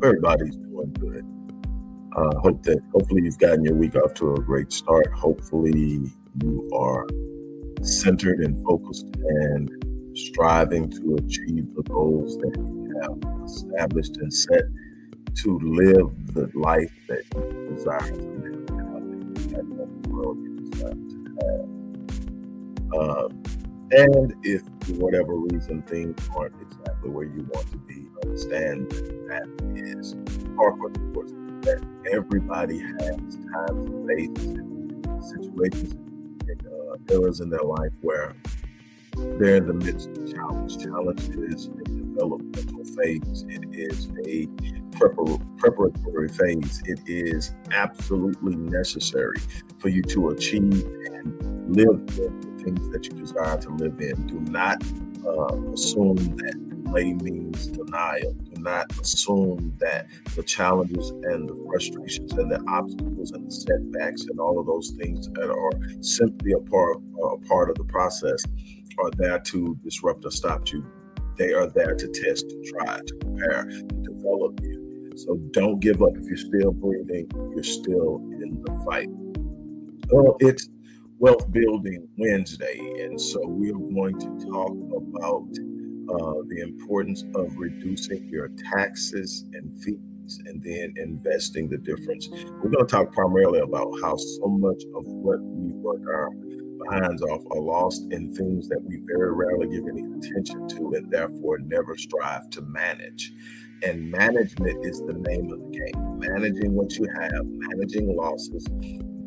Hope everybody's doing good. Uh, hope that hopefully you've gotten your week off to a great start. Hopefully you are centered and focused and striving to achieve the goals that you have established and set to live the life that you desire to live. Uh, and if for whatever reason things aren't exactly where you want to be, understand that is par for the course. That everybody has times and phases and situations and uh, eras in their life where they're in the midst of challenge. Challenge is a developmental phase. It is a prepar- preparatory phase. It is absolutely necessary for you to achieve and live in the things that you desire to live in. Do not uh, assume that delay means denial. Do not assume that the challenges and the frustrations and the obstacles and the setbacks and all of those things that are simply a part, a part of the process are there to disrupt or stop you. They are there to test, to try, to prepare, to develop you. So don't give up. If you're still breathing, you're still in the fight. Well, it's Wealth Building Wednesday, and so we are going to talk about uh, the importance of reducing your taxes and fees and then investing the difference. We're going to talk primarily about how so much of what we work our behinds off are lost in things that we very rarely give any attention to and therefore never strive to manage. And management is the name of the game. Managing what you have, managing losses,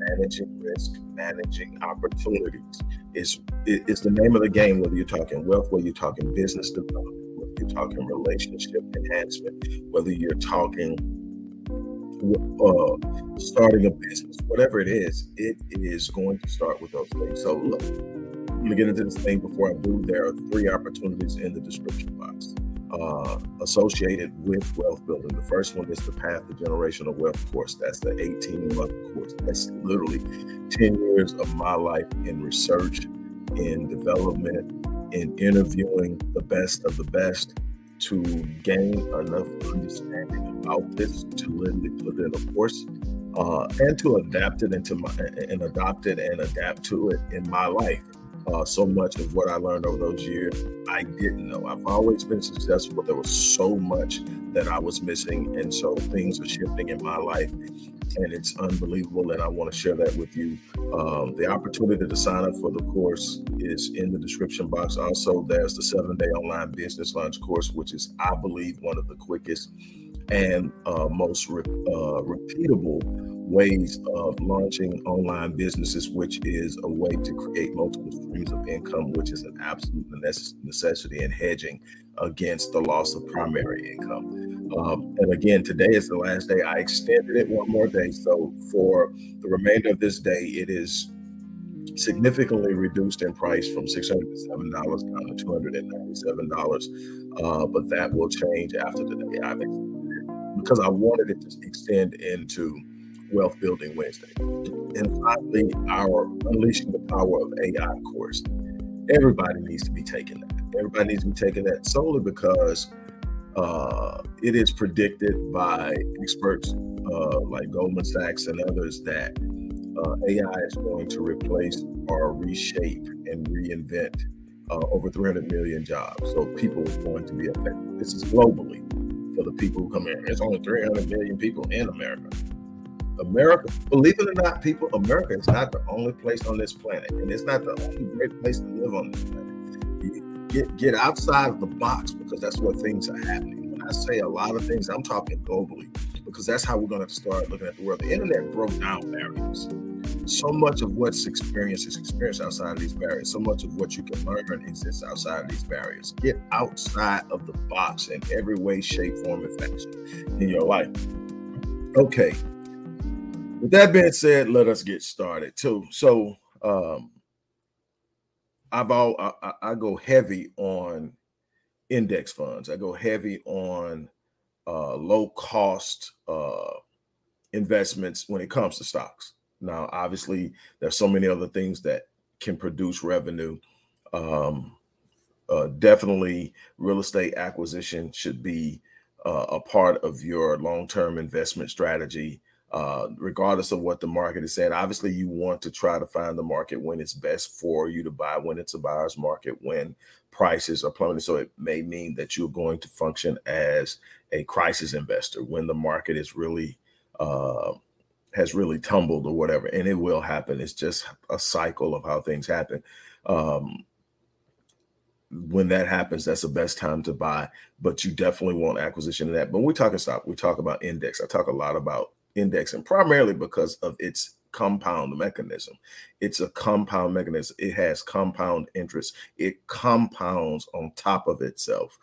managing risk, managing opportunities is is the name of the game. Whether you're talking wealth, whether you're talking business development, whether you're talking relationship enhancement, whether you're talking uh, starting a business, whatever it is, it is going to start with those things. So look, I'm gonna get into this thing before I do. There are three opportunities in the description box uh, associated with wealth building. The first one is the Path to Generational Wealth course. That's the 18 month course. That's literally 10 years of my life in research, in development, in interviewing the best of the best to gain enough understanding about this to literally put it in a course uh, and to adapt it into my and adopt it and adapt to it in my life uh, so much of what I learned over those years, I didn't know. I've always been successful, but there was so much that I was missing. And so things are shifting in my life, and it's unbelievable. And I want to share that with you. Um, the opportunity to sign up for the course is in the description box. Also, there's the seven day online business launch course, which is, I believe, one of the quickest and uh, most re- uh, repeatable ways of launching online businesses, which is a way to create multiple streams of income, which is an absolute necessity and hedging against the loss of primary income. Um, and again, today is the last day. I extended it one more day. So for the remainder of this day, it is significantly reduced in price from $607 down to $297. Uh, but that will change after the day I've extended because I wanted it to extend into Wealth Building Wednesday. And finally, our Unleashing the Power of AI course. Everybody needs to be taking that. Everybody needs to be taking that solely because uh, it is predicted by experts uh, like Goldman Sachs and others that uh, AI is going to replace or reshape and reinvent uh, over 300 million jobs. So people are going to be affected. This is globally for the people who come here. There's only 300 million people in America. America, believe it or not, people, America is not the only place on this planet, and it's not the only great place to live on this planet. Get get outside of the box because that's where things are happening. When I say a lot of things, I'm talking globally because that's how we're going to start looking at the world. The internet broke down barriers. So much of what's experienced is experienced outside of these barriers. So much of what you can learn exists outside of these barriers. Get outside of the box in every way, shape, form, and fashion in your life. Okay, with that being said, let us get started too. So um I've all I, I go heavy on index funds. I go heavy on uh low cost uh investments when it comes to stocks. Now, obviously, there's so many other things that can produce revenue. Um, uh, definitely real estate acquisition should be uh, a part of your long-term investment strategy uh, regardless of what the market is saying obviously you want to try to find the market when it's best for you to buy when it's a buyer's market when prices are plummeting so it may mean that you're going to function as a crisis investor when the market is really uh, has really tumbled or whatever and it will happen it's just a cycle of how things happen um, when that happens, that's the best time to buy. But you definitely want acquisition of that. But when we talk stock, we talk about index. I talk a lot about index, and primarily because of its compound mechanism. It's a compound mechanism. It has compound interest. It compounds on top of itself,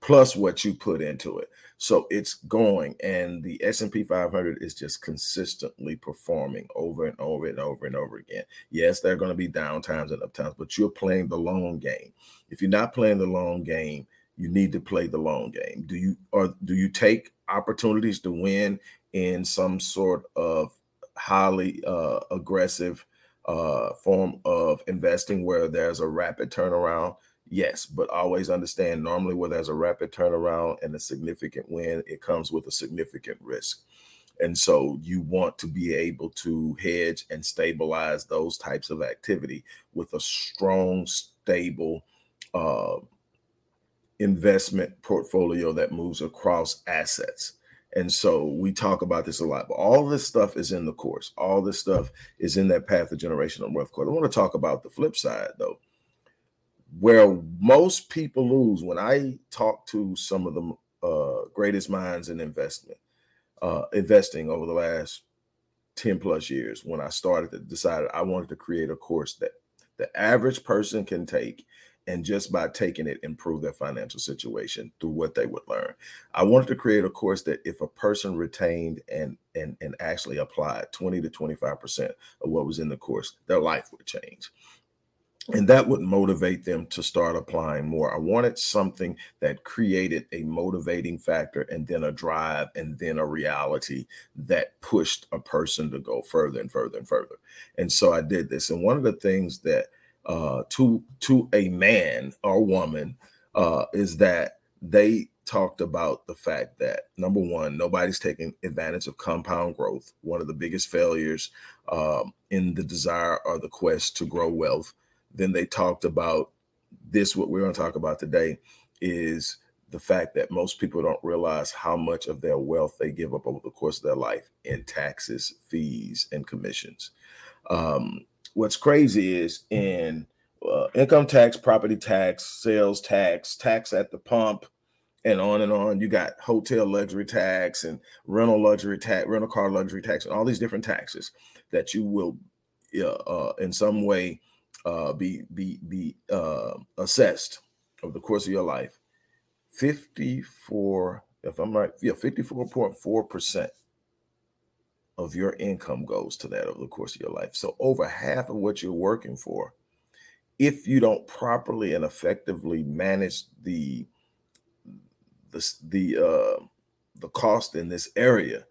plus what you put into it. So it's going, and the S&P 500 is just consistently performing over and over and over and over again. Yes, there are going to be down times and up times, but you're playing the long game. If you're not playing the long game, you need to play the long game. Do you or do you take opportunities to win in some sort of highly uh, aggressive uh, form of investing where there's a rapid turnaround? Yes, but always understand normally where there's a rapid turnaround and a significant win, it comes with a significant risk. And so you want to be able to hedge and stabilize those types of activity with a strong, stable uh, investment portfolio that moves across assets. And so we talk about this a lot, but all this stuff is in the course. All this stuff is in that path of generational wealth course. I want to talk about the flip side though where most people lose when I talk to some of the uh, greatest minds in investment, uh, investing over the last 10 plus years, when I started to decide I wanted to create a course that the average person can take and just by taking it improve their financial situation through what they would learn. I wanted to create a course that if a person retained and and and actually applied 20 to 25% of what was in the course, their life would change and that would motivate them to start applying more. I wanted something that created a motivating factor and then a drive and then a reality that pushed a person to go further and further and further. And so I did this. And one of the things that uh, to to a man or woman uh, is that they talked about the fact that number one, nobody's taking advantage of compound growth. One of the biggest failures um, in the desire or the quest to grow wealth then they talked about this, what we're going to talk about today is the fact that most people don't realize how much of their wealth they give up over the course of their life in taxes, fees, and commissions. Um, what's crazy is in uh, income tax, property tax, sales tax, tax at the pump, and on and on. You got hotel luxury tax and rental luxury tax, rental car luxury tax, and all these different taxes that you will, uh, uh, in some way, uh, be be be uh, assessed over the course of your life, 54, if I'm right, yeah, 54.4% of your income goes to that over the course of your life. So over half of what you're working for, if you don't properly and effectively manage the the the uh, the cost in this area,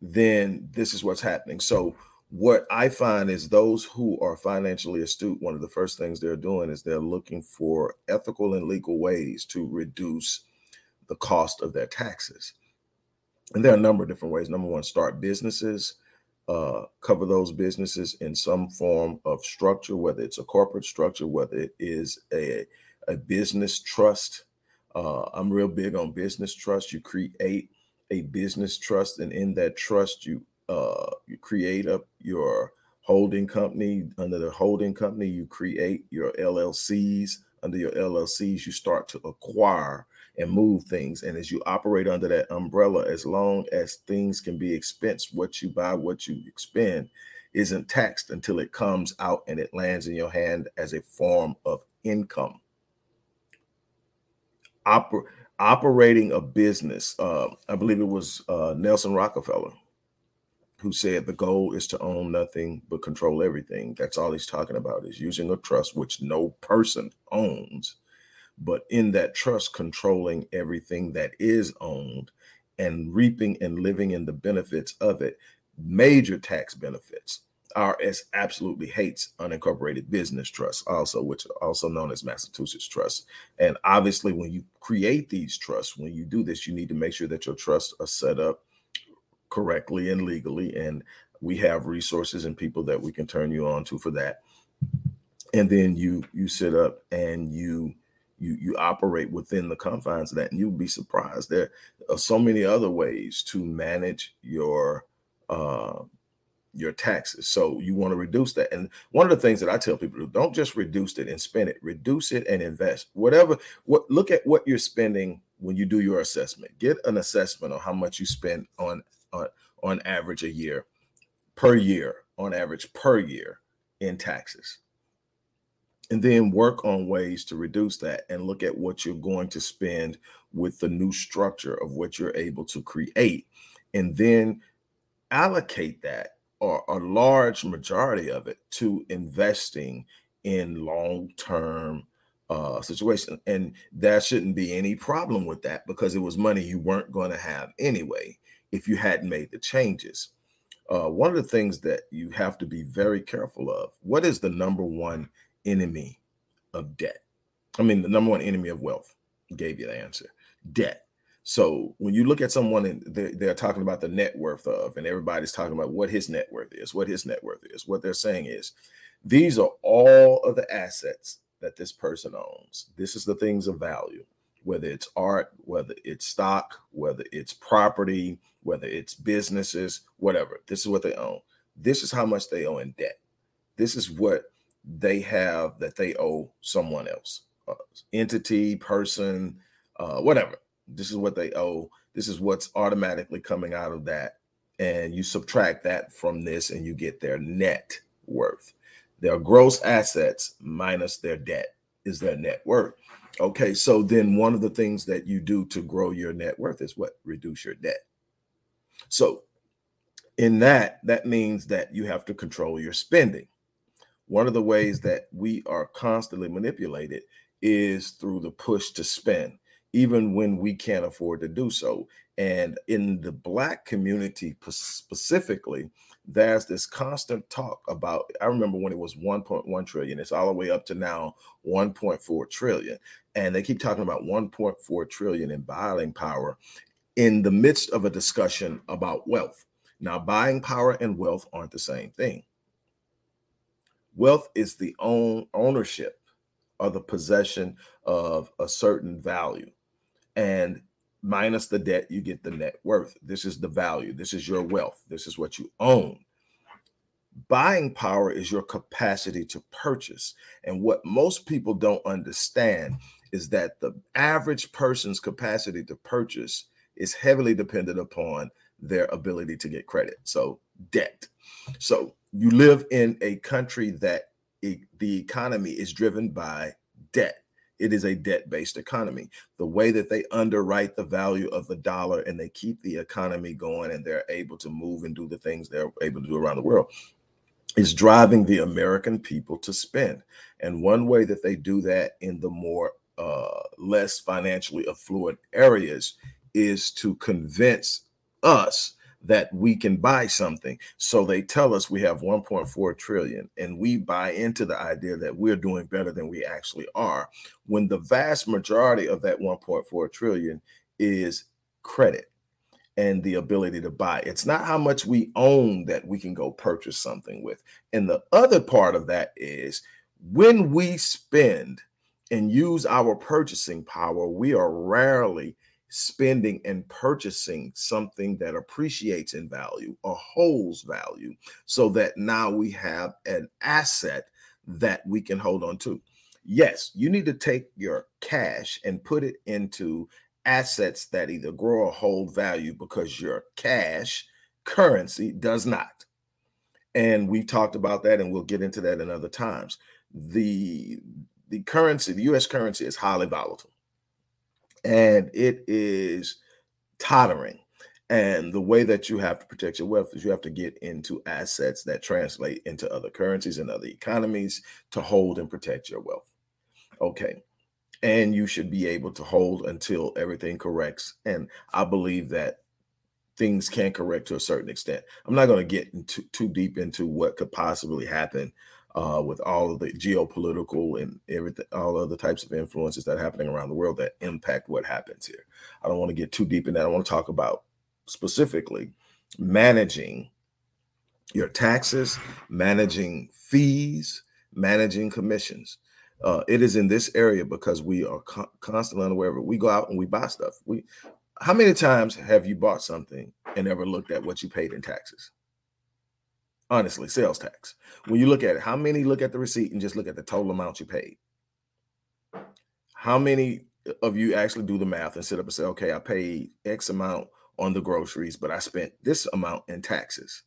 then this is what's happening. So what I find is those who are financially astute, one of the first things they're doing is they're looking for ethical and legal ways to reduce the cost of their taxes. And there are a number of different ways. Number one, start businesses, uh, cover those businesses in some form of structure, whether it's a corporate structure, whether it is a, a business trust. Uh, I'm real big on business trust. You create a business trust, and in that trust, you uh, you create up your holding company. Under the holding company, you create your LLCs. Under your LLCs, you start to acquire and move things. And as you operate under that umbrella, as long as things can be expensed, what you buy, what you expend isn't taxed until it comes out and it lands in your hand as a form of income. Oper- operating a business, uh, I believe it was uh, Nelson Rockefeller who said the goal is to own nothing but control everything. That's all he's talking about is using a trust which no person owns, but in that trust, controlling everything that is owned and reaping and living in the benefits of it, major tax benefits. IRS absolutely hates unincorporated business trusts, also which are also known as Massachusetts trusts. And obviously, when you create these trusts, when you do this, you need to make sure that your trusts are set up correctly and legally. And we have resources and people that we can turn you on to for that. And then you you sit up and you you you operate within the confines of that, and you'll be surprised. There are so many other ways to manage your uh, your taxes. So you want to reduce that. And one of the things that I tell people don't just reduce it and spend it, reduce it and invest. Whatever, what look at what you're spending when you do your assessment. Get an assessment on how much you spend on on, on average a year, per year, on average per year in taxes. And then work on ways to reduce that and look at what you're going to spend with the new structure of what you're able to create. And then allocate that or a large majority of it to investing in long-term uh, situation. And there shouldn't be any problem with that because it was money you weren't going to have anyway if you hadn't made the changes. Uh, one of the things that you have to be very careful of what is the number one enemy of debt? I mean, the number one enemy of wealth gave you the answer debt. So when you look at someone and they're, they're, talking about the net worth of, and everybody's talking about what his net worth is, what his net worth is, what they're saying is, these are all of the assets that this person owns. This is the things of value, whether it's art, whether it's stock, whether it's property, whether it's businesses, whatever. This is what they own. This is how much they owe in debt. This is what they have that they owe someone else, uh, entity, person, uh, whatever this is what they owe. This is what's automatically coming out of that. And you subtract that from this and you get their net worth. Their gross assets minus their debt is their net worth. Okay, so then one of the things that you do to grow your net worth is what? Reduce your debt. So in that, that means that you have to control your spending. One of the ways that we are constantly manipulated is through the push to spend even when we can't afford to do so. And in the Black community specifically, there's this constant talk about. I remember when it was 1.1 trillion, it's all the way up to now 1.4 trillion. And they keep talking about 1.4 trillion in buying power in the midst of a discussion about wealth. Now, buying power and wealth aren't the same thing. Wealth is the own ownership or the possession of a certain value and minus the debt, you get the net worth. This is the value. This is your wealth. This is what you own. Buying power is your capacity to purchase. And what most people don't understand is that the average person's capacity to purchase is heavily dependent upon their ability to get credit. So, debt. So, you live in a country that it, the economy is driven by debt it is a debt based economy. The way that they underwrite the value of the dollar and they keep the economy going and they're able to move and do the things they're able to do around the world is driving the American people to spend. And one way that they do that in the more uh, less financially affluent areas is to convince us that we can buy something. So they tell us we have 1.4 trillion and we buy into the idea that we're doing better than we actually are when the vast majority of that 1.4 trillion is credit and the ability to buy. It's not how much we own that we can go purchase something with. And the other part of that is when we spend and use our purchasing power, we are rarely spending and purchasing something that appreciates in value or holds value so that now we have an asset that we can hold on to. Yes, you need to take your cash and put it into assets that either grow or hold value because your cash currency does not. And we've talked about that and we'll get into that in other times. The the currency, the US currency is highly volatile and it is tottering. And the way that you have to protect your wealth is you have to get into assets that translate into other currencies and other economies to hold and protect your wealth. Okay. And you should be able to hold until everything corrects. And I believe that things can correct to a certain extent. I'm not going to get into too deep into what could possibly happen uh, with all of the geopolitical and everything, all other types of influences that are happening around the world that impact what happens here. I don't want to get too deep in that. I want to talk about specifically managing your taxes, managing fees, managing commissions. Uh, it is in this area because we are co- constantly unaware of it. We go out and we buy stuff. We, how many times have you bought something and never looked at what you paid in taxes? Honestly, sales tax. When you look at it, how many look at the receipt and just look at the total amount you paid? How many of you actually do the math and sit up and say, okay, I paid X amount on the groceries, but I spent this amount in taxes?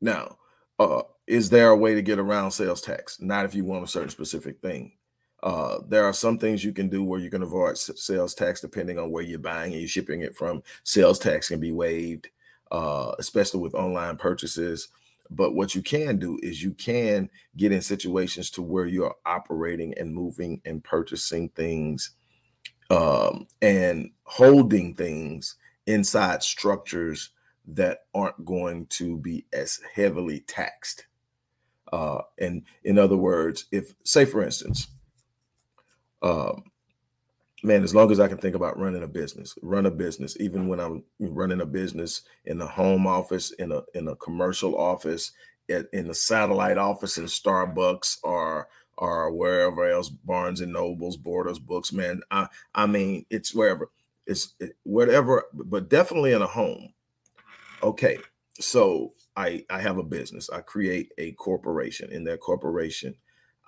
Now, uh, is there a way to get around sales tax? Not if you want a certain specific thing. Uh, there are some things you can do where you can avoid sales tax depending on where you're buying and you're shipping it from. Sales tax can be waived, uh, especially with online purchases. But what you can do is you can get in situations to where you're operating and moving and purchasing things um, and holding things inside structures that aren't going to be as heavily taxed. Uh, and in other words, if, say, for instance, um, man, as long as I can think about running a business, run a business, even when I'm running a business in the home office, in a in a commercial office, at, in a satellite office in Starbucks or or wherever else, Barnes and Nobles, Borders Books, man. I I mean, it's wherever, it's it, whatever, but definitely in a home. Okay, so I I have a business. I create a corporation. In that corporation,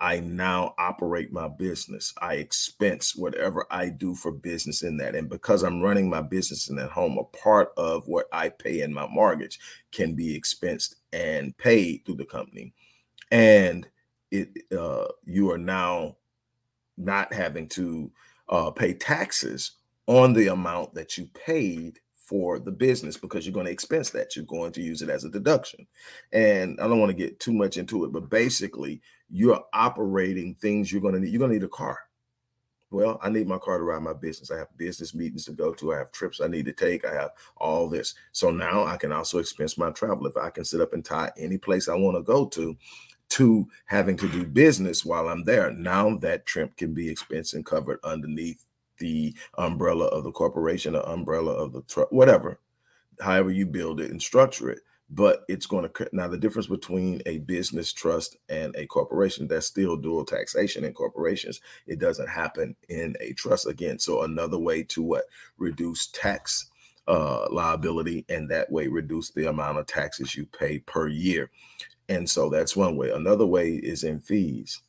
I now operate my business. I expense whatever I do for business in that. And because I'm running my business in that home, a part of what I pay in my mortgage can be expensed and paid through the company. And it uh, you are now not having to uh, pay taxes on the amount that you paid for the business because you're going to expense that. You're going to use it as a deduction. And I don't want to get too much into it, but basically, you're operating things you're going to need. You're going to need a car. Well, I need my car to ride my business. I have business meetings to go to. I have trips I need to take. I have all this. So now I can also expense my travel. If I can sit up and tie any place I want to go to, to having to do business while I'm there. Now that trip can be expense and covered underneath the umbrella of the corporation, the umbrella of the truck, whatever, however you build it and structure it. But it's going to now the difference between a business trust and a corporation that's still dual taxation in corporations. It doesn't happen in a trust again. So another way to what reduce tax uh, liability and that way reduce the amount of taxes you pay per year. And so that's one way. Another way is in fees.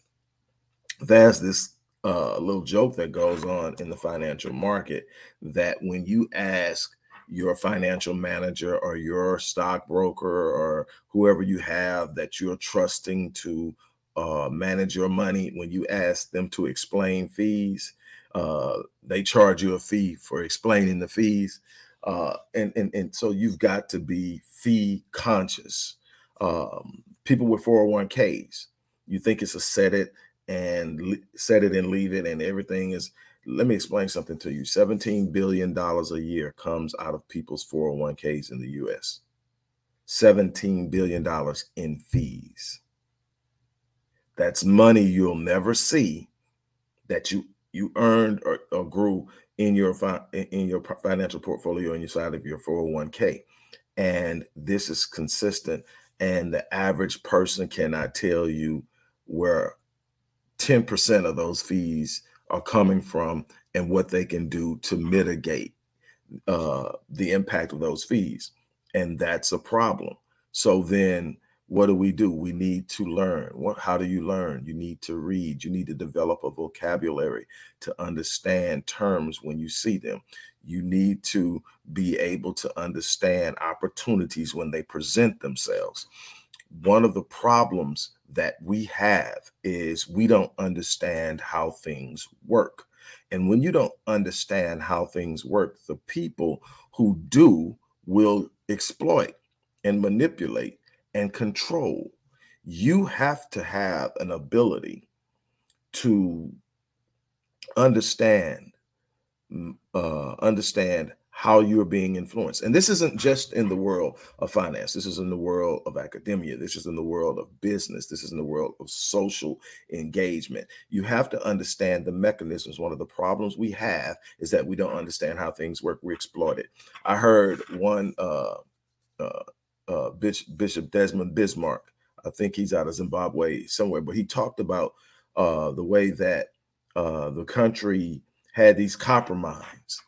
There's this uh, little joke that goes on in the financial market that when you ask your financial manager or your stockbroker or whoever you have that you're trusting to uh, manage your money, when you ask them to explain fees, uh, they charge you a fee for explaining the fees. Uh, and, and, and so you've got to be fee conscious. Um, people with 401ks, you think it's a set it and set it and leave it and everything is let me explain something to you. 17 billion dollars a year comes out of people's 401ks in the US 17 billion dollars in fees. That's money you'll never see that you you earned or, or grew in your in your financial portfolio on your side of your 401k and this is consistent and the average person cannot tell you where 10% of those fees are coming from and what they can do to mitigate uh, the impact of those fees. And that's a problem. So then what do we do? We need to learn. What how do you learn? You need to read. You need to develop a vocabulary to understand terms when you see them. You need to be able to understand opportunities when they present themselves. One of the problems that we have is we don't understand how things work. And when you don't understand how things work, the people who do will exploit and manipulate and control. You have to have an ability to understand uh, understand how you're being influenced. And this isn't just in the world of finance. This is in the world of academia. This is in the world of business. This is in the world of social engagement. You have to understand the mechanisms. One of the problems we have is that we don't understand how things work. We exploit it. I heard one uh, uh, uh, Bishop, Desmond Bismarck. I think he's out of Zimbabwe somewhere, but he talked about uh, the way that uh, the country had these copper mines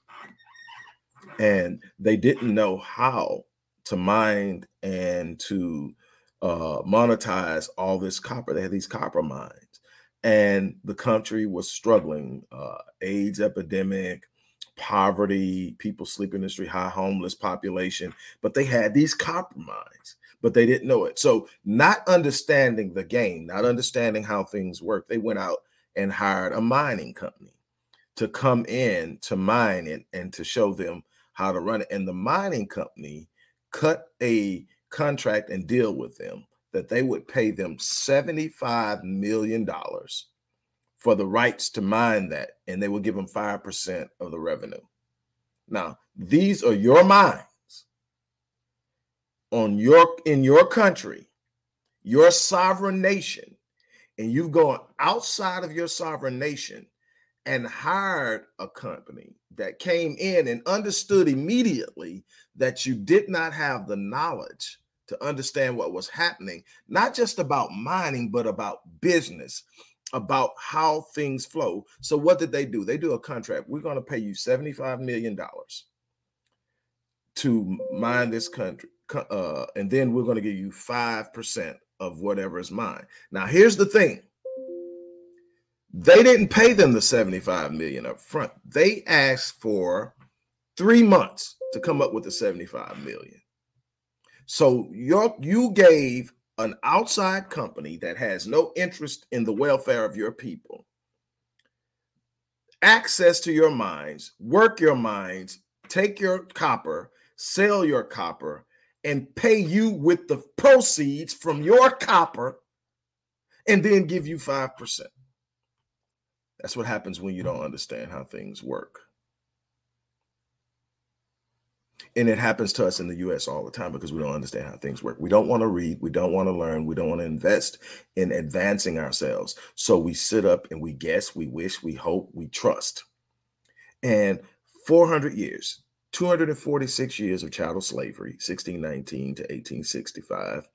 and they didn't know how to mine and to uh, monetize all this copper. They had these copper mines, and the country was struggling. Uh, AIDS epidemic, poverty, people sleeping in the street, high homeless population. But they had these copper mines, but they didn't know it. So, not understanding the game, not understanding how things work, they went out and hired a mining company to come in to mine it and to show them how to run it. And the mining company cut a contract and deal with them that they would pay them $75 million for the rights to mine that, and they would give them 5% of the revenue. Now, these are your mines on your in your country, your sovereign nation, and you've gone outside of your sovereign nation and hired a company that came in and understood immediately that you did not have the knowledge to understand what was happening, not just about mining, but about business, about how things flow. So, what did they do? They do a contract. We're going to pay you $75 million to mine this country. Uh, and then we're going to give you 5% of whatever is mine. Now, here's the thing they didn't pay them the 75 million up front. They asked for three months to come up with the 75 million. So you you gave an outside company that has no interest in the welfare of your people access to your mines, work your mines, take your copper, sell your copper, and pay you with the proceeds from your copper, and then give you 5%. That's what happens when you don't mm-hmm. understand how things work. And it happens to us in the US all the time because we don't understand how things work. We don't want to read, we don't want to learn, we don't want to invest in advancing ourselves. So we sit up and we guess, we wish, we hope, we trust. And 400 years, 246 years of chattel slavery, 1619 to 1865.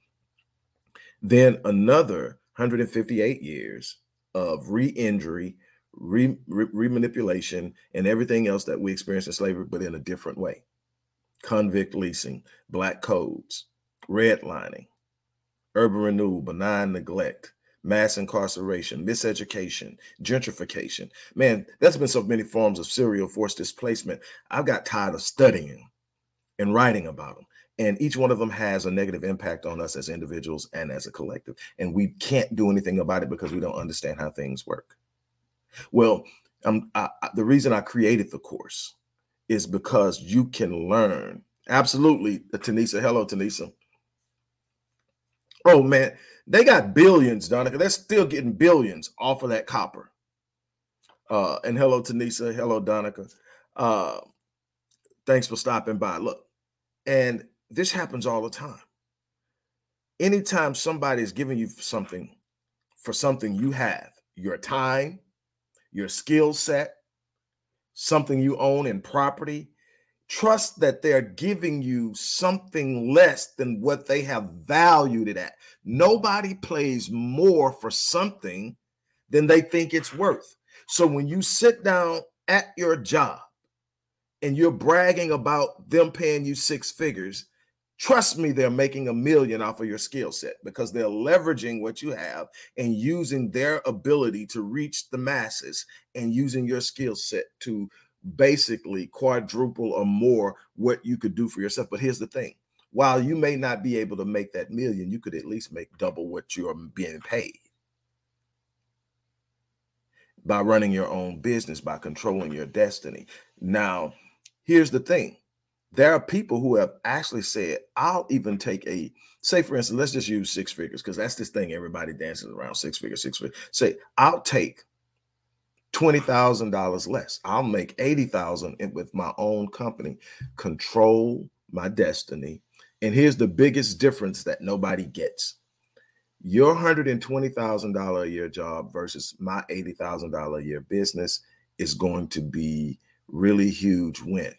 Then another 158 years of re injury, re, re, manipulation, and everything else that we experience in slavery, but in a different way. Convict leasing, black codes, redlining, urban renewal, benign neglect, mass incarceration, miseducation, gentrification. Man, that's been so many forms of serial forced displacement. I've got tired of studying and writing about them. And each one of them has a negative impact on us as individuals and as a collective. And we can't do anything about it because we don't understand how things work. Well, um, I, I, the reason I created the course is because you can learn. Absolutely, Tanisa. Hello, Tanisa. Oh man, they got billions, Donica. They're still getting billions off of that copper. Uh, and hello, Tanisa. Hello, Donica. Uh, thanks for stopping by. Look, and this happens all the time. Anytime somebody is giving you something for something you have, your time, your skill set, something you own in property, trust that they're giving you something less than what they have valued it at. Nobody plays more for something than they think it's worth. So when you sit down at your job and you're bragging about them paying you six figures, Trust me, they're making a million off of your skill set because they're leveraging what you have and using their ability to reach the masses and using your skill set to basically quadruple or more what you could do for yourself. But here's the thing while you may not be able to make that million, you could at least make double what you're being paid by running your own business, by controlling your destiny. Now, here's the thing there are people who have actually said, I'll even take a, say, for instance, let's just use six figures because that's this thing everybody dances around six figures, six figures. Say, I'll take $20,000 less. I'll make 80,000 with my own company, control my destiny. And here's the biggest difference that nobody gets. Your $120,000 a year job versus my $80,000 a year business is going to be really huge win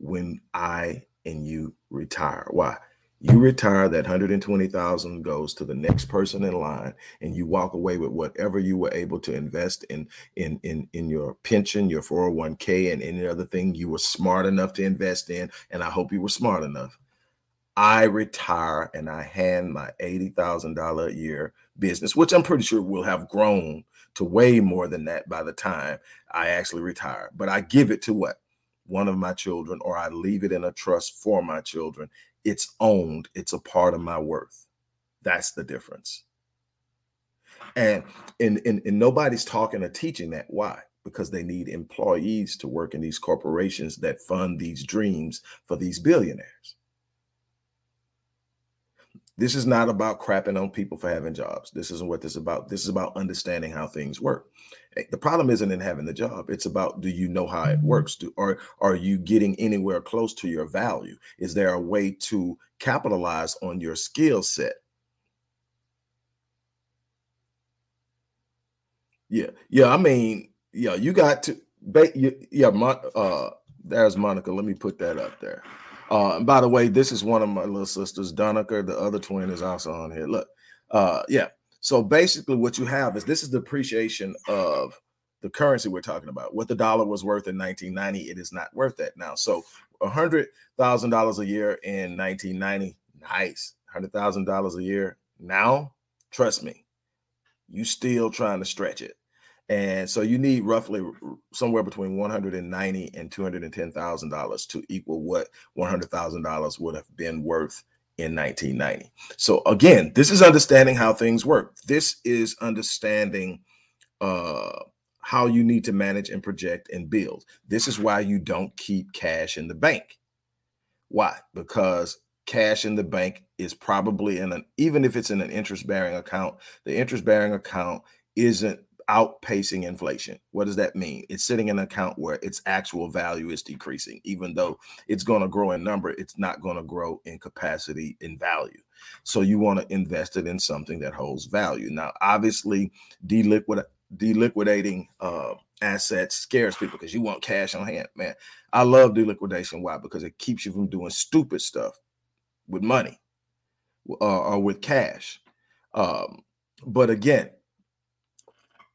when I and you retire. Why? You retire, that 120,000 goes to the next person in line, and you walk away with whatever you were able to invest in in in in your pension, your 401k, and any other thing you were smart enough to invest in. And I hope you were smart enough. I retire and I hand my $80,000 a year business, which I'm pretty sure will have grown to way more than that by the time I actually retire. But I give it to what? One of my children, or I leave it in a trust for my children it's owned, it's a part of my worth. That's the difference. And, and, and, and nobody's talking or teaching that. Why? Because they need employees to work in these corporations that fund these dreams for these billionaires. This is not about crapping on people for having jobs. This isn't what this is about. This is about understanding how things work. Eh, the problem isn't in having the job. It's about do you know how it works? Do, or are you getting anywhere close to your value? Is there a way to capitalize on your skill set? Yeah, yeah. I mean, yeah, you got to. Yeah, uh, there's Monica. Let me put that up there. Uh, and by the way, this is one of my little sisters, Donica. The other twin is also on here. Look, uh, yeah. So basically, what you have is this is the depreciation of the currency we're talking about. What the dollar was worth in 1990, it is not worth that now. So a hundred thousand dollars a year in 1990, nice. Hundred thousand dollars a year now. Trust me, you still trying to stretch it. And so you need roughly somewhere between 190 and 210 thousand dollars to equal what 100 thousand dollars would have been worth in 1990. So again, this is understanding how things work. This is understanding uh, how you need to manage and project and build. This is why you don't keep cash in the bank. Why? Because cash in the bank is probably in an even if it's in an interest bearing account, the interest bearing account isn't outpacing inflation. What does that mean? It's sitting in an account where its actual value is decreasing. Even though it's going to grow in number, it's not going to grow in capacity in value. So you want to invest it in something that holds value. Now, obviously, deliquid deliquidating uh, assets scares people because you want cash on hand. Man, I love deliquidation. Why? Because it keeps you from doing stupid stuff with money uh, or with cash. Um, but again,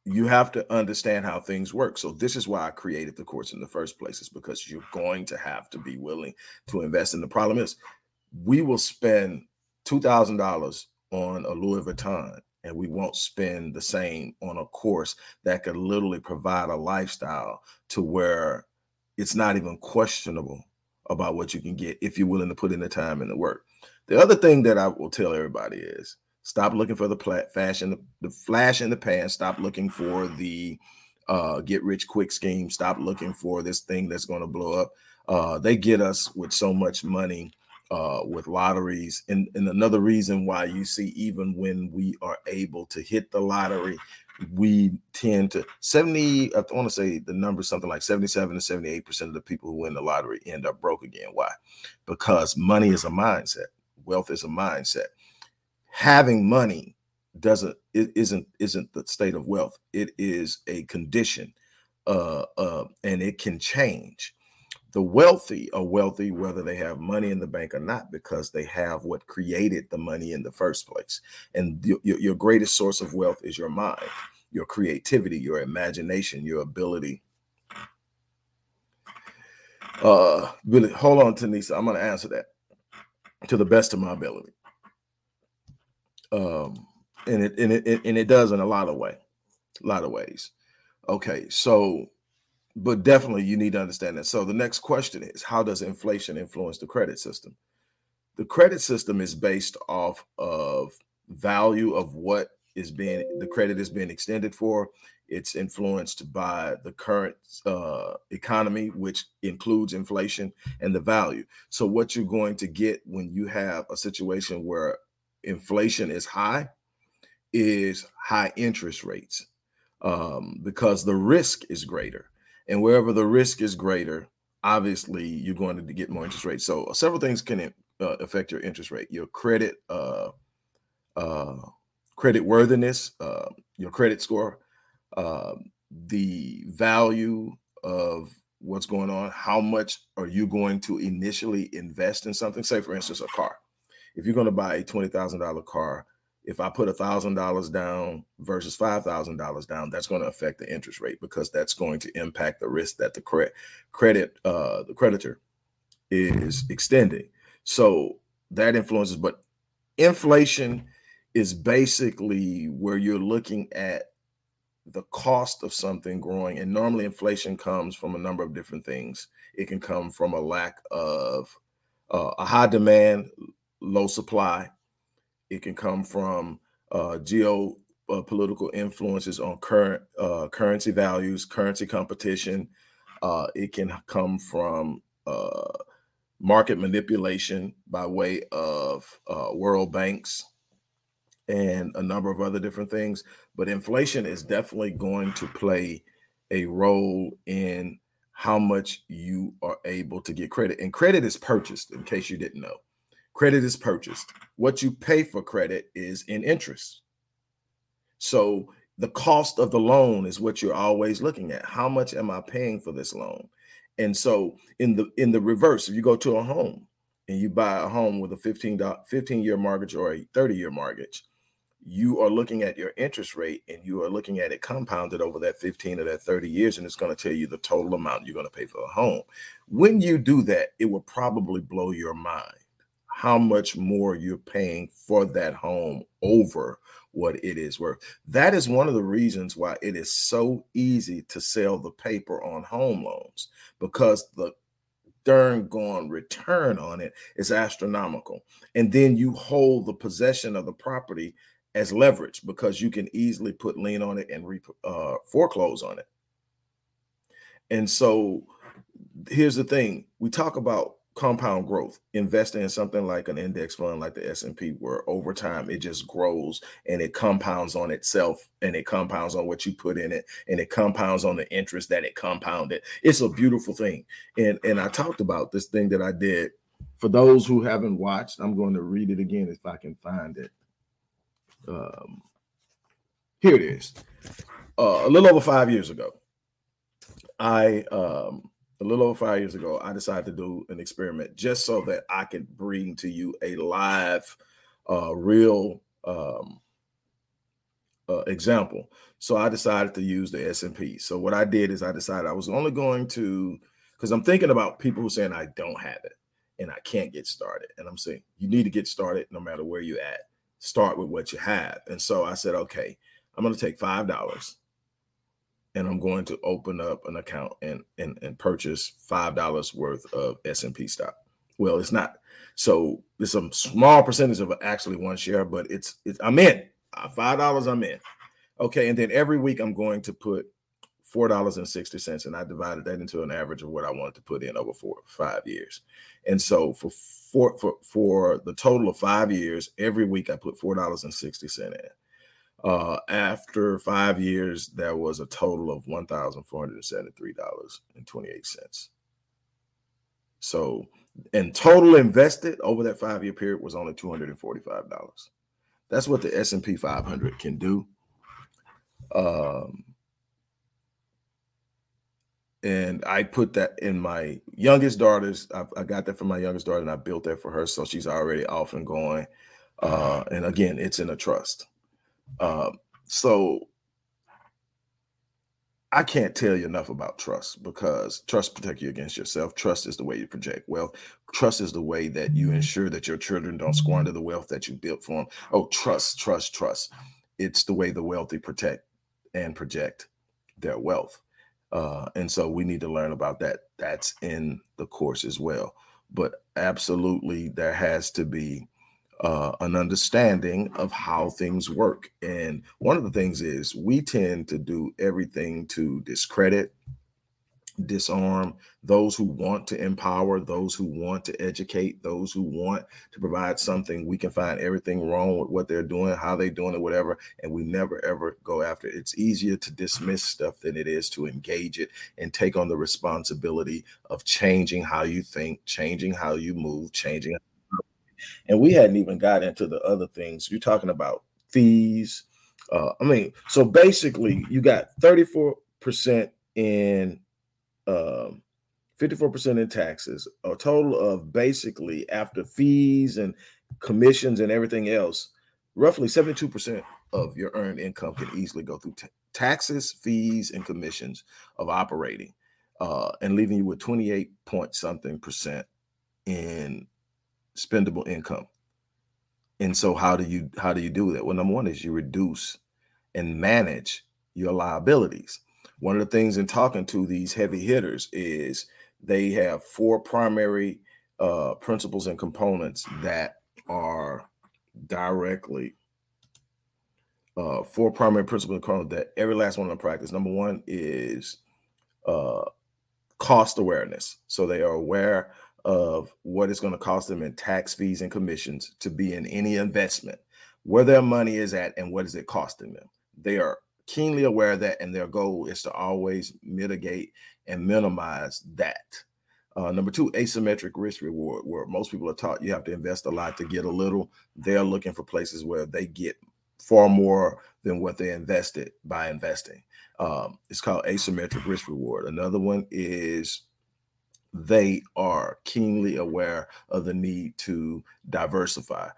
you have to understand how things work. So this is why I created the course in the first place, is because you're going to have to be willing to invest. And the problem is, we will spend two thousand dollars on a Louis Vuitton, and we won't spend the same on a course that could literally provide a lifestyle to where it's not even questionable about what you can get if you're willing to put in the time and the work. The other thing that I will tell everybody is Stop looking for the plat- fashion, the flash in the pan. Stop looking for the uh, get rich quick scheme. Stop looking for this thing that's going to blow up. Uh, they get us with so much money uh, with lotteries. And, and another reason why you see, even when we are able to hit the lottery, we tend to 70, I want to say the number is something like 77 to 78% of the people who win the lottery end up broke again. Why? Because money is a mindset, wealth is a mindset having money doesn't it isn't isn't the state of wealth. It is a condition uh uh and it can change. The wealthy are wealthy whether they have money in the bank or not because they have what created the money in the first place. And your, your greatest source of wealth is your mind your creativity your imagination your ability. Uh really hold on tanisa i'm going to answer that to the best of my ability um, and it and it and it does in a lot of way, a lot of ways. Okay, so but definitely you need to understand that. So the next question is how does inflation influence the credit system? The credit system is based off of value of what is being the credit is being extended for. It's influenced by the current uh, economy, which includes inflation and the value. So, what you're going to get when you have a situation where inflation is high is high interest rates. um, because the risk is greater. And wherever the risk is greater, obviously you're going to get more interest rates. So several things can uh, affect your interest rate. Your credit, uh, uh, credit worthiness, uh, your credit score, uh, the value of what's going on. How much are you going to initially invest in something? Say, for instance, a car. If you're going to buy a twenty thousand dollar car, if I put a thousand dollars down versus five thousand dollars down, that's going to affect the interest rate because that's going to impact the risk that the credit credit uh, the creditor is extending. So that influences, but inflation is basically where you're looking at the cost of something growing. And normally inflation comes from a number of different things. It can come from a lack of uh, a high demand, low supply. It can come from uh, geopolitical influences on current uh, currency values, currency competition. Uh, it can come from uh, market manipulation by way of uh, world banks and a number of other different things. But inflation is definitely going to play a role in how much you are able to get credit. And credit is purchased, in case you didn't know. Credit is purchased. What you pay for credit is in interest. So the cost of the loan is what you're always looking at. How much am I paying for this loan? And so in the in the reverse, if you go to a home and you buy a home with a 15 15 year mortgage or a 30 year mortgage, you are looking at your interest rate and you are looking at it compounded over that 15 or that 30 years and it's going to tell you the total amount you're going to pay for a home when you do that it will probably blow your mind how much more you're paying for that home over what it is worth that is one of the reasons why it is so easy to sell the paper on home loans because the darn gone return on it is astronomical and then you hold the possession of the property as leverage because you can easily put lien on it and re, uh, foreclose on it. And so here's the thing we talk about compound growth. Investing in something like an index fund like the s&p where over time it just grows and it compounds on itself and it compounds on what you put in it and it compounds on the interest that it compounded. It's a beautiful thing. And and i talked about this thing that i did. For those who haven't watched i'm going to read it again if i can find it. Um, here it is. Uh, a little over five years ago, I um, a little over five years ago, I decided to do an experiment just so that I could bring to you a live, uh, real um, uh, example. So I decided to use the S&P. So what I did is I decided I was only going to, because I'm thinking about people who saying I don't have it and I can't get started. And I'm saying you need to get started no matter where you're at start with what you have. And so I said, okay, I'm going to take five dollars and I'm going to open up an account and and, and purchase five dollars worth of S&P stock. Well, it's not. So it's a small percentage of actually one share, but it's it's I'm in. Uh, five dollars I'm in. Okay, and then every week I'm going to put four dollars and sixty cents, and I divided that into an average of what I wanted to put in over four five years. And so for for for for the total of five years, every week I put four dollars and sixty cent in. Uh, after five years, that was a total of one thousand four hundred seventy-three dollars and twenty-eight cents. So, in total invested over that five-year period was only two hundred and forty-five dollars. That's what the S and P 500 can do. Um, and I put that in my youngest daughter's. I, I, got that for my youngest daughter, and I built that for her, so she's already off and going. Uh, and again, it's in a trust. Uh, so I can't tell you enough about trust because trust protect you against yourself. Trust is the way you project wealth. Trust is the way that you ensure that your children don't squander the wealth that you built for them. Oh, trust, trust, trust. It's the way the wealthy protect and project their wealth. Uh, and so we need to learn about that. That's in the course as well. But absolutely, there has to be uh, an understanding of how things work. And one of the things is we tend to do everything to discredit disarm those who want to empower those who want to educate those who want to provide something we can find everything wrong with what they're doing how they're doing it whatever and we never ever go after it it's easier to dismiss stuff than it is to engage it and take on the responsibility of changing how you think changing how you move changing and we hadn't even got into the other things. You're talking about fees uh, i mean so basically you got 34% in um, 54% in taxes, a total of basically after fees and commissions and everything else, roughly 72% of your earned income can easily go through taxes, fees, and commissions of operating, uh, and leaving you with 28 point something percent in spendable income. And so, how do you how do you do that? Well, number one is you reduce and manage your liabilities. One of the things in talking to these heavy hitters is they have four primary uh, principles and components that are directly uh, four primary principles and components that every last one of them practice. Number one is uh, cost awareness. So they are aware of what it's going to cost them in tax fees and commissions to be in any investment, where their money is at, and what is it costing them. They are keenly aware of that, and their goal is to always mitigate and minimize that. Uh, number two, asymmetric risk reward, where most people are taught you have to invest a lot to get a little. They're looking for places where they get far more than what they invested by investing. Um, it's called asymmetric risk reward. Another one is they are keenly aware of the need to diversify.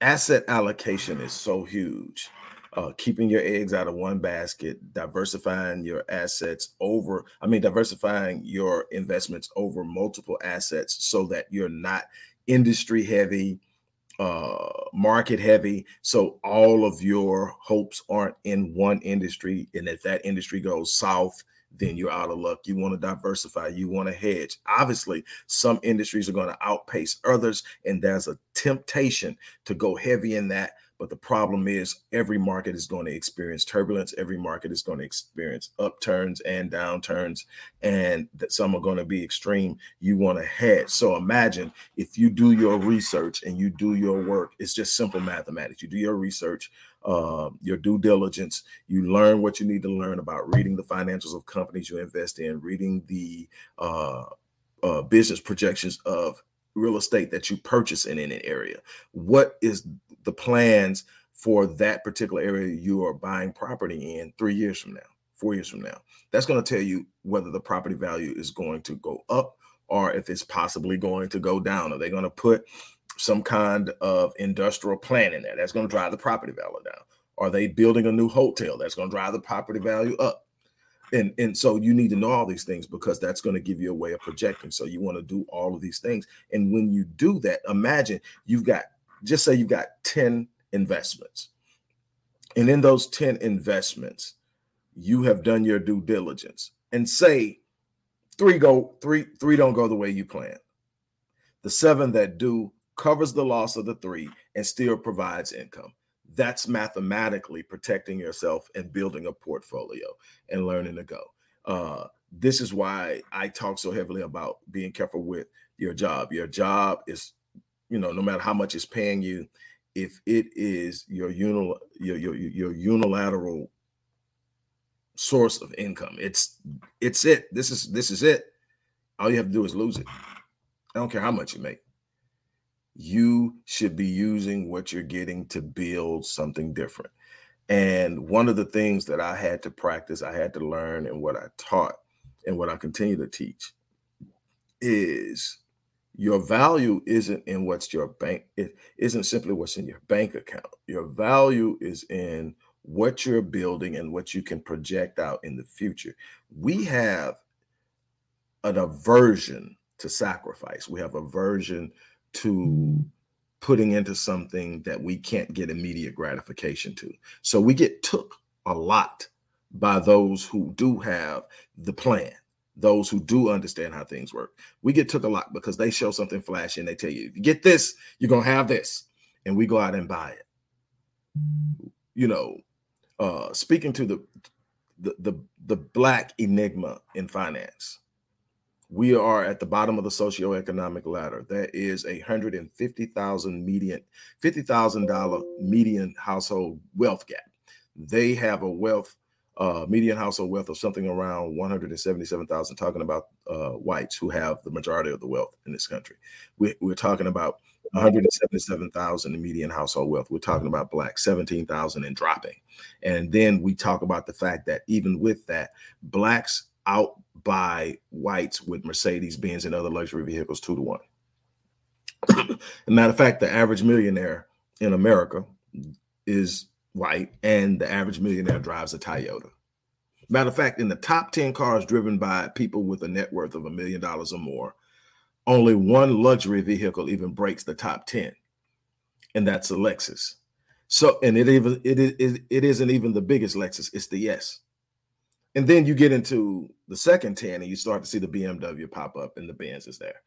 Asset allocation is so huge uh, keeping your eggs out of one basket, diversifying your assets over, I mean, diversifying your investments over multiple assets so that you're not industry heavy, uh, market heavy. So all of your hopes aren't in one industry. And if that industry goes south, then you're out of luck. You want to diversify, you want to hedge. Obviously, some industries are going to outpace others, and there's a temptation to go heavy in that but the problem is, every market is going to experience turbulence. Every market is going to experience upturns and downturns, and that some are going to be extreme. You want to hedge. So imagine if you do your research and you do your work. It's just simple mathematics. You do your research, uh, your due diligence. You learn what you need to learn about reading the financials of companies you invest in, reading the uh, uh, business projections of real estate that you purchase in an area. What is the plans for that particular area you are buying property in three years from now, four years from now. That's going to tell you whether the property value is going to go up or if it's possibly going to go down. Are they going to put some kind of industrial plant in there that's going to drive the property value down? Are they building a new hotel that's going to drive the property value up? And, and so you need to know all these things because that's going to give you a way of projecting. So you want to do all of these things. And when you do that, imagine you've got just say you've got 10 investments. And in those 10 investments, you have done your due diligence and say three go three three don't go the way you plan. The seven that do covers the loss of the three and still provides income. That's mathematically protecting yourself and building a portfolio and learning to go. Uh, this is why I talk so heavily about being careful with your job. Your job is you know, no matter how much it's paying you, if it is your unil your your, your unilateral source of income, it's it's it. This is this is it. All you have to do is lose it. I don't care how much you make. You should be using what you're getting to build something different. And one of the things that I had to practice, I had to learn, and what I taught, and what I continue to teach is your value isn't in what's your bank it isn't simply what's in your bank account. Your value is in what you're building and what you can project out in the future. We have an aversion to sacrifice. We have aversion to putting into something that we can't get immediate gratification to so we get took a lot by those who do have the plan those who do understand how things work. We get took a lot because they show something flashy and they tell you, if you get this, you're gonna have this, and we go out and buy it. You know, uh, speaking to the the the, the black enigma in finance, we are at the bottom of the socioeconomic ladder. That is a hundred and fifty thousand median, fifty thousand dollar median household wealth gap. They have a wealth uh, median household wealth of something around 177,000, talking about uh, whites who have the majority of the wealth in this country. We, we're talking about 177,000 in median household wealth. We're talking about black 17,000 and dropping. And then we talk about the fact that even with that, blacks out by whites with Mercedes Benz and other luxury vehicles two to one. matter of fact, the average millionaire in America is white, and the average millionaire drives a Toyota. Matter of fact, in the top 10 cars driven by people with a net worth of a million dollars or more, only one luxury vehicle even breaks the top 10, and that's a Lexus. So, and it even it is it isn't even the biggest Lexus, it's the S. And then you get into the second 10 and you start to see the BMW pop up and the Benz is there.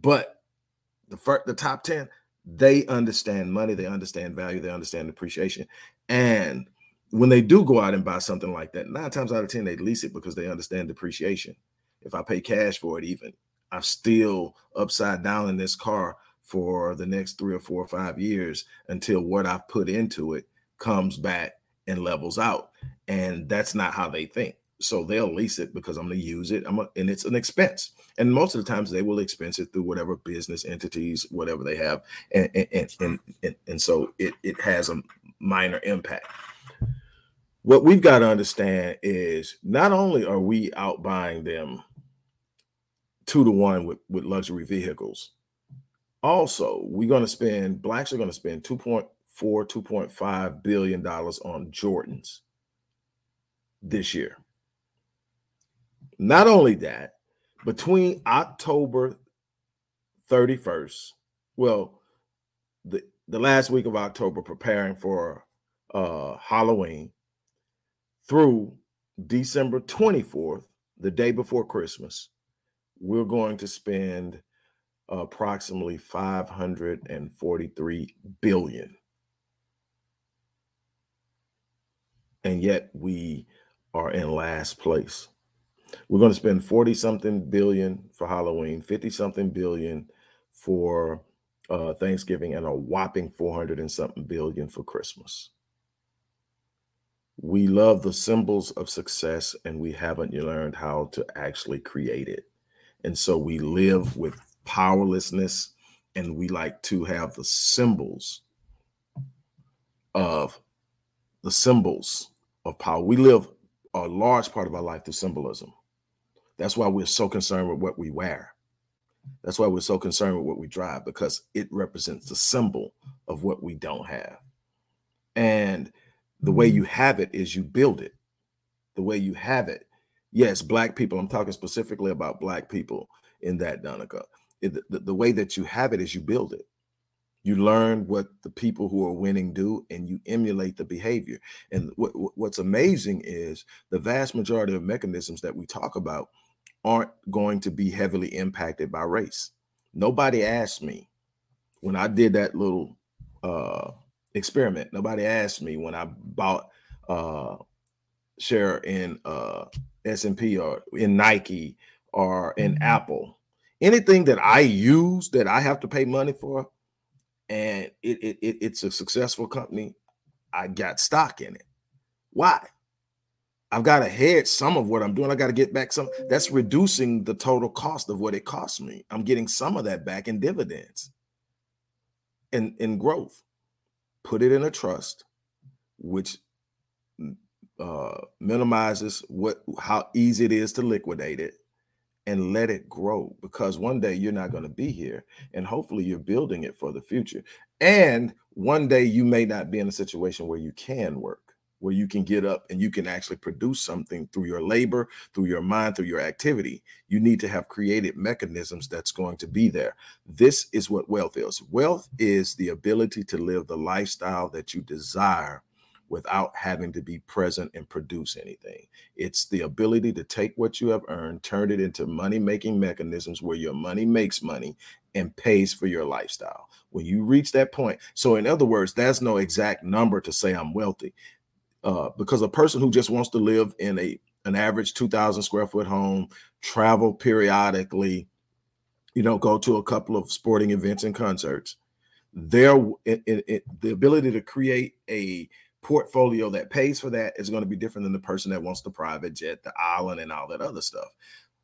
But the first, the top 10, they understand money, they understand value, they understand appreciation. And when they do go out and buy something like that, nine times out of 10, they lease it because they understand depreciation. If I pay cash for it, even I'm still upside down in this car for the next three or four or five years until what I've put into it comes back and levels out. And that's not how they think. So they'll lease it because I'm going to use it. I'm a, and it's an expense. And most of the times they will expense it through whatever business entities, whatever they have. And and and and, and so it, it has a minor impact. What we've got to understand is not only are we out buying them two to one with, with luxury vehicles, also we're going to spend, blacks are going to spend 2.4, 2.5 billion dollars on Jordans this year. Not only that, between October 31st, well, the the last week of October, preparing for uh, Halloween, through December 24th, the day before Christmas, we're going to spend approximately 543 billion. And yet we are in last place. We're going to spend 40 something billion for Halloween, 50 something billion for uh, Thanksgiving, and a whopping 400 and something billion for Christmas. We love the symbols of success, and we haven't learned how to actually create it. And so we live with powerlessness, and we like to have the symbols of the symbols of power. We live a large part of our life through symbolism. That's why we're so concerned with what we wear. That's why we're so concerned with what we drive because it represents the symbol of what we don't have. And the way mm-hmm. you have it is you build it. The way you have it. Yes, black people, I'm talking specifically about black people in that, Donica. The, the way that you have it is you build it. You learn what the people who are winning do and you emulate the behavior. And what, what's amazing is the vast majority of mechanisms that we talk about aren't going to be heavily impacted by race. Nobody asked me when I did that little uh, experiment. Nobody asked me when I bought uh, share in uh, S&P or in Nike or in mm-hmm. Apple. Anything that I use that I have to pay money for, and it, it, it it's a successful company, I got stock in it. Why? I've got to hedge some of what I'm doing. I got to get back some. That's reducing the total cost of what it costs me. I'm getting some of that back in dividends and in growth. Put it in a trust, which uh, minimizes what how easy it is to liquidate it and let it grow because one day you're not going to be here and hopefully you're building it for the future and one day you may not be in a situation where you can work where you can get up and you can actually produce something through your labor, through your mind, through your activity. You need to have created mechanisms that's going to be there. This is what wealth is. Wealth is the ability to live the lifestyle that you desire without having to be present and produce anything. It's the ability to take what you have earned, turn it into money making mechanisms where your money makes money and pays for your lifestyle. When you reach that point, so in other words, there's no exact number to say I'm wealthy uh, because a person who just wants to live in a an average 2,000 square foot home, travel periodically, you know, go to a couple of sporting events and concerts. It, the ability to create a portfolio that pays for that is going to be different than the person that wants the private jet, the island, and all that other stuff.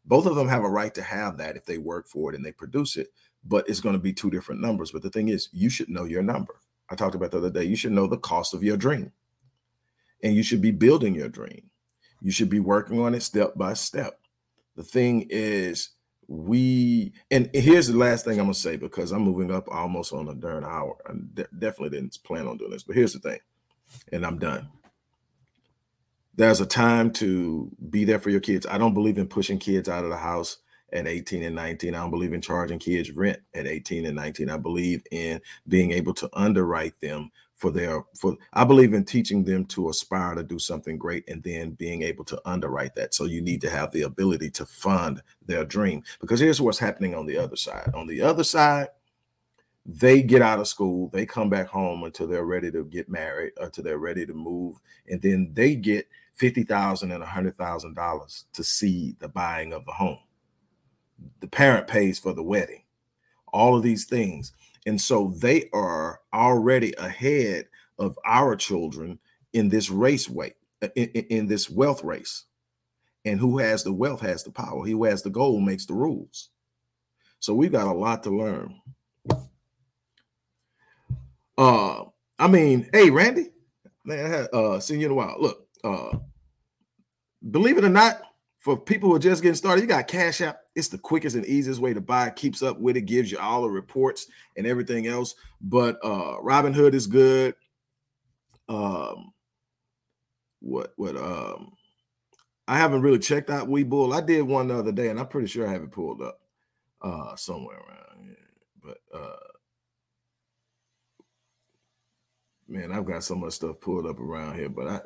Both of them have a right to have that if they work for it and they produce it, but it's going to be two different numbers. But the thing is, you should know your number. I talked about the other day. You should know the cost of your dream, and you should be building your dream. You should be working on it step by step. The thing is, we and here's the last thing I'm gonna say because I'm moving up almost on a darn hour. I de- definitely didn't plan on doing this, but here's the thing, and I'm done. There's a time to be there for your kids. I don't believe in pushing kids out of the house at 18 and 19. I don't believe in charging kids rent at 18 and 19. I believe in being able to underwrite them for their for I believe in teaching them to aspire to do something great and then being able to underwrite that. So you need to have the ability to fund their dream. Because here's what's happening on the other side. On the other side, they get out of school, they come back home until they're ready to get married, until they're ready to move, and then they get 50000 and a hundred thousand dollars to see the buying of the home. The parent pays for the wedding, all of these things. And so they are already ahead of our children in this race weight, uh, in, in, this wealth race. And who has the wealth has the power. He who has the goal makes the rules. So we've got a lot to learn. Uh, I mean, hey, Randy, man, uh seen you in a while. Look, uh, believe it or not, for people who are just getting started, you got Cash App. It's the quickest and easiest way to buy. It keeps up with it, gives you all the reports and everything else. But uh Robinhood is good. Um what what um I haven't really checked out Webull. I did one the other day, and I'm pretty sure I have it pulled up uh somewhere around here. But uh man, I've got so much stuff pulled up around here, but I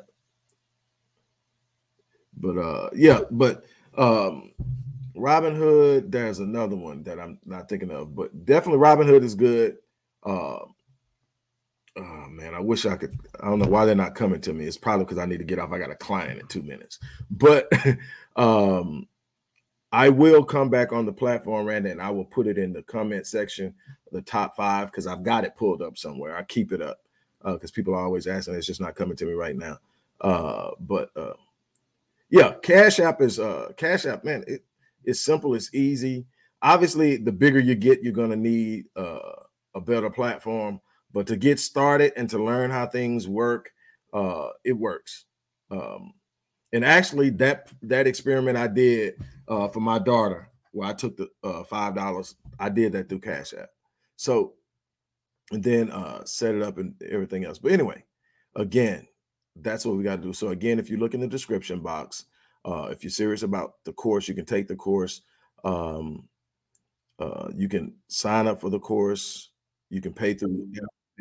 but uh, yeah, but um, Robinhood, there's another one that I'm not thinking of, but definitely Robinhood is good. Uh, oh man, I wish I could. I don't know why they're not coming to me. It's probably because I need to get off. I got a client in two minutes, but um, I will come back on the platform, Randy, and I will put it in the comment section, the top five, because I've got it pulled up somewhere. I keep it up because uh, people are always asking. It's just not coming to me right now. Uh, but uh, yeah, Cash App is uh Cash App, man. It, it's simple, it's easy. Obviously, the bigger you get, you're gonna need uh, a better platform. But to get started and to learn how things work, uh, it works. Um, and actually, that that experiment I did uh, for my daughter, where I took the uh, five dollars, I did that through Cash App. So, and then uh, set it up and everything else. But anyway, again, that's what we got to do. So again, if you look in the description box, uh, if you're serious about the course, you can take the course. Um, uh, you can sign up for the course. You can pay through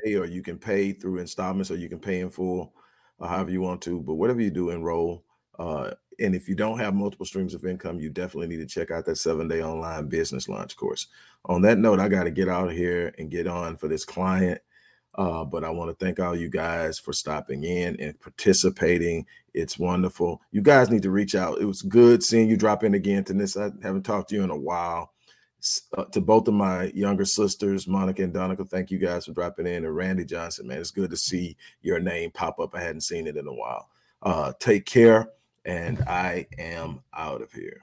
pay, or you can pay through installments, or you can pay in full, uh, however you want to. But whatever you do, enroll. Uh, and if you don't have multiple streams of income, you definitely need to check out that seven day online business launch course. On that note, I got to get out of here and get on for this client. Uh, but I want to thank all you guys for stopping in and participating. It's wonderful. You guys need to reach out. It was good seeing you drop in again to this. I haven't talked to you in a while. Uh, to both of my younger sisters, Monica and Donica, thank you guys for dropping in. And Randy Johnson, man, it's good to see your name pop up. I hadn't seen it in a while. Uh, take care, and I am out of here.